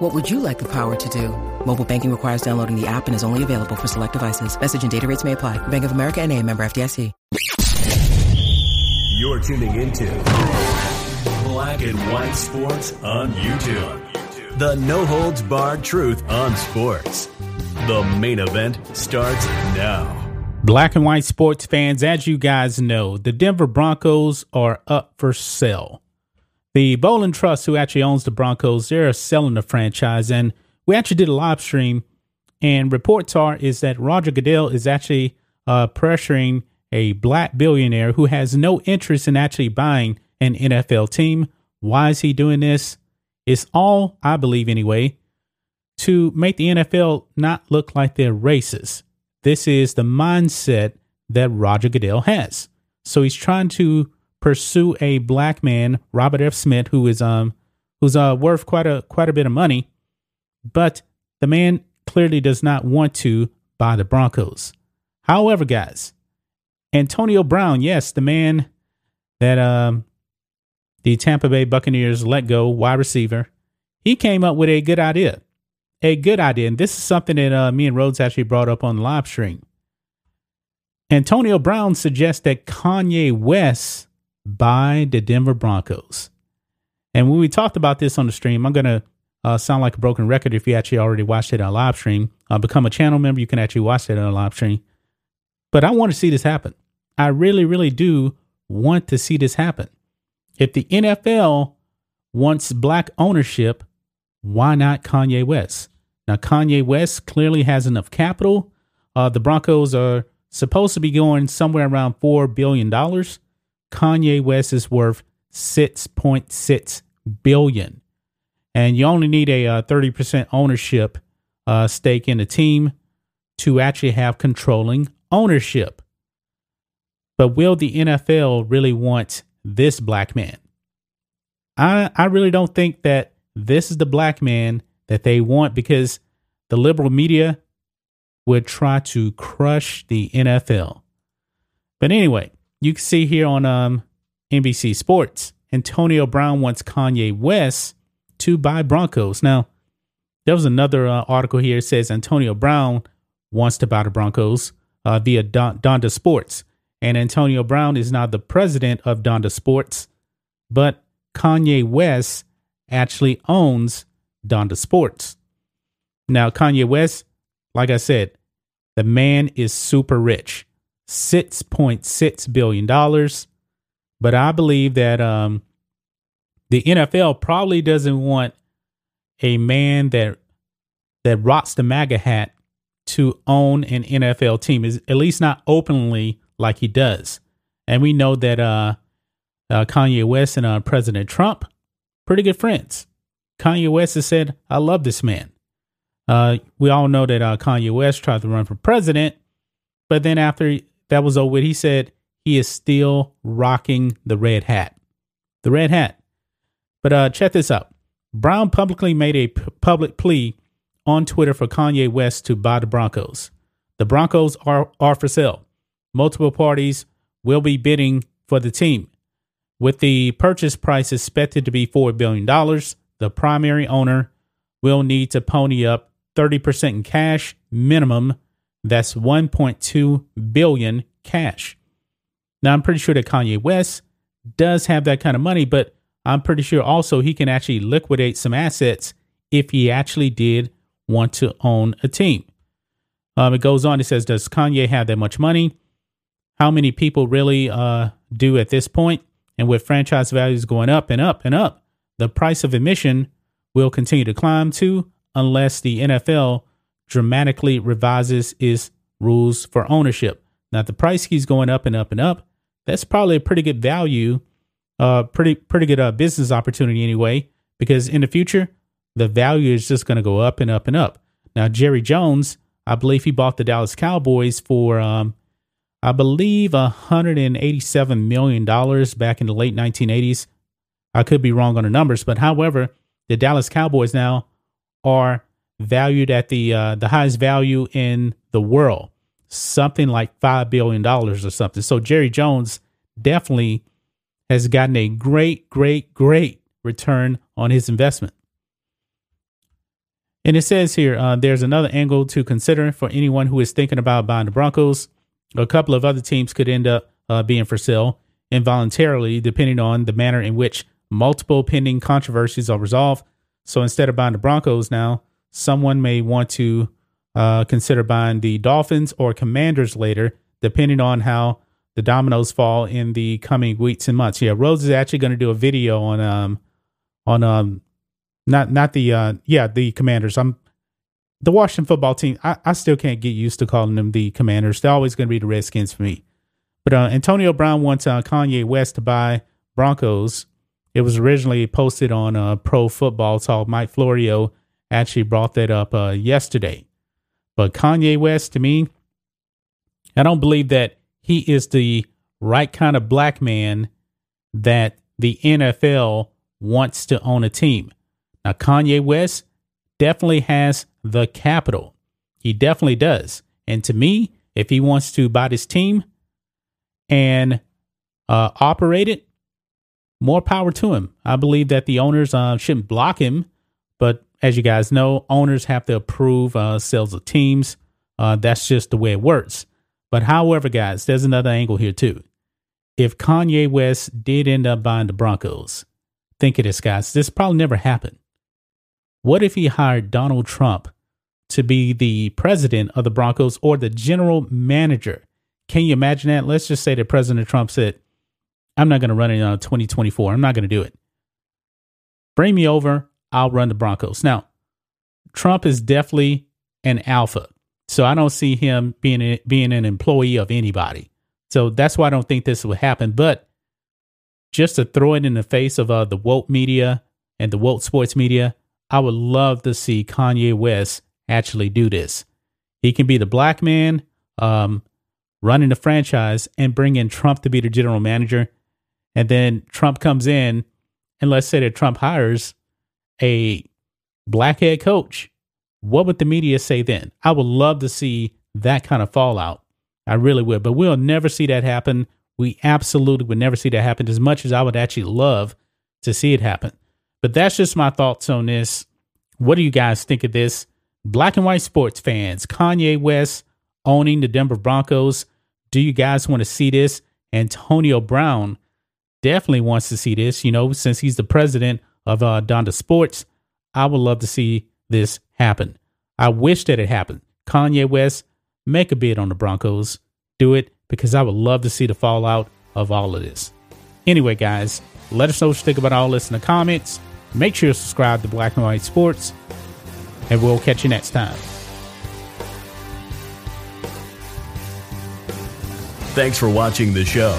What would you like the power to do? Mobile banking requires downloading the app and is only available for select devices. Message and data rates may apply. Bank of America and a member FDIC. You're tuning into Black and White Sports on YouTube. The no holds barred truth on sports. The main event starts now. Black and white sports fans, as you guys know, the Denver Broncos are up for sale. The Bowlen Trust, who actually owns the Broncos, they're selling the franchise, and we actually did a live stream. And reports are is that Roger Goodell is actually uh, pressuring a black billionaire who has no interest in actually buying an NFL team. Why is he doing this? It's all, I believe anyway, to make the NFL not look like they're racist. This is the mindset that Roger Goodell has. So he's trying to pursue a black man, Robert F. Smith, who is um who's uh worth quite a quite a bit of money, but the man clearly does not want to buy the Broncos. However, guys, Antonio Brown, yes, the man that um, the Tampa Bay Buccaneers let go, wide receiver, he came up with a good idea. A good idea. And this is something that uh, me and Rhodes actually brought up on the live stream. Antonio Brown suggests that Kanye West buy the Denver Broncos. And when we talked about this on the stream, I'm going to uh, sound like a broken record if you actually already watched it on live stream. Uh, become a channel member. You can actually watch it on live stream. But I want to see this happen. I really, really do want to see this happen. If the NFL wants black ownership, why not Kanye West? Now, Kanye West clearly has enough capital. Uh, the Broncos are supposed to be going somewhere around $4 billion. Kanye West is worth 6.6 billion. And you only need a uh, 30% ownership uh, stake in the team to actually have controlling ownership. But will the NFL really want this black man? I I really don't think that this is the black man that they want because the liberal media would try to crush the NFL. But anyway, you can see here on um, NBC Sports, Antonio Brown wants Kanye West to buy Broncos. Now, there was another uh, article here says Antonio Brown wants to buy the Broncos uh, via Don- Donda Sports. And Antonio Brown is now the president of Donda Sports, but Kanye West actually owns Donda Sports. Now, Kanye West, like I said, the man is super rich, $6.6 billion. But I believe that um, the NFL probably doesn't want a man that that rocks the MAGA hat to own an NFL team, is at least not openly like he does. And we know that uh, uh, Kanye West and uh, President Trump, pretty good friends. Kanye West has said, I love this man. Uh, we all know that uh, Kanye West tried to run for president, but then after that was over, he said he is still rocking the red hat. The red hat. But uh, check this out. Brown publicly made a p- public plea on Twitter for Kanye West to buy the Broncos. The Broncos are, are for sale multiple parties will be bidding for the team. With the purchase price expected to be $4 billion, the primary owner will need to pony up 30% in cash minimum. That's 1.2 billion cash. Now I'm pretty sure that Kanye West does have that kind of money, but I'm pretty sure also he can actually liquidate some assets if he actually did want to own a team. Um, it goes on. It says, Does Kanye have that much money? how many people really uh, do at this point. And with franchise values going up and up and up, the price of admission will continue to climb too, unless the NFL dramatically revises its rules for ownership. Now, the price keeps going up and up and up. That's probably a pretty good value, uh, pretty pretty good uh, business opportunity anyway. Because in the future, the value is just going to go up and up and up. Now, Jerry Jones, I believe he bought the Dallas Cowboys for um, I believe, $187 million back in the late 1980s. I could be wrong on the numbers, but however, the Dallas Cowboys now are valued at the uh, the highest value in the world, something like five billion dollars or something. So Jerry Jones definitely has gotten a great, great, great return on his investment. And it says here uh, there's another angle to consider for anyone who is thinking about buying the Broncos. A couple of other teams could end up uh, being for sale involuntarily, depending on the manner in which multiple pending controversies are resolved. So instead of buying the Broncos now, someone may want to uh, consider buying the Dolphins or Commanders later, depending on how the dominoes fall in the coming weeks and months. Yeah, Rose is actually going to do a video on um on um not not the uh yeah the Commanders. I'm the Washington football team. I, I still can't get used to calling them the Commanders. They're always going to be the Redskins for me. But uh, Antonio Brown wants uh, Kanye West to buy Broncos. It was originally posted on uh, Pro Football Talk. Mike Florio actually brought that up uh, yesterday. But Kanye West, to me, I don't believe that he is the right kind of black man that the NFL wants to own a team. Now, Kanye West definitely has the capital. He definitely does. And to me, if he wants to buy this team and uh, operate it, more power to him. I believe that the owners uh, shouldn't block him, as you guys know, owners have to approve uh, sales of teams. Uh, that's just the way it works. But however, guys, there's another angle here too. If Kanye West did end up buying the Broncos, think of this, guys. This probably never happened. What if he hired Donald Trump to be the president of the Broncos or the general manager? Can you imagine that? Let's just say that President Trump said, I'm not going to run it on 2024. I'm not going to do it. Bring me over. I'll run the Broncos. Now, Trump is definitely an alpha. So I don't see him being a, being an employee of anybody. So that's why I don't think this would happen. But just to throw it in the face of uh, the woke media and the woke sports media, I would love to see Kanye West actually do this. He can be the black man um, running the franchise and bring in Trump to be the general manager. And then Trump comes in, and let's say that Trump hires a black head coach what would the media say then? I would love to see that kind of fallout. I really would, but we'll never see that happen. We absolutely would never see that happen as much as I would actually love to see it happen. But that's just my thoughts on this. What do you guys think of this? Black and white sports fans, Kanye West owning the Denver Broncos. Do you guys want to see this? Antonio Brown definitely wants to see this, you know, since he's the president of uh, Donda Sports. I would love to see this happen. I wish that it happened. Kanye West, make a bid on the Broncos. Do it because I would love to see the fallout of all of this. Anyway, guys, let us know what you think about all this in the comments. Make sure to subscribe to Black and White Sports, and we'll catch you next time. Thanks for watching the show.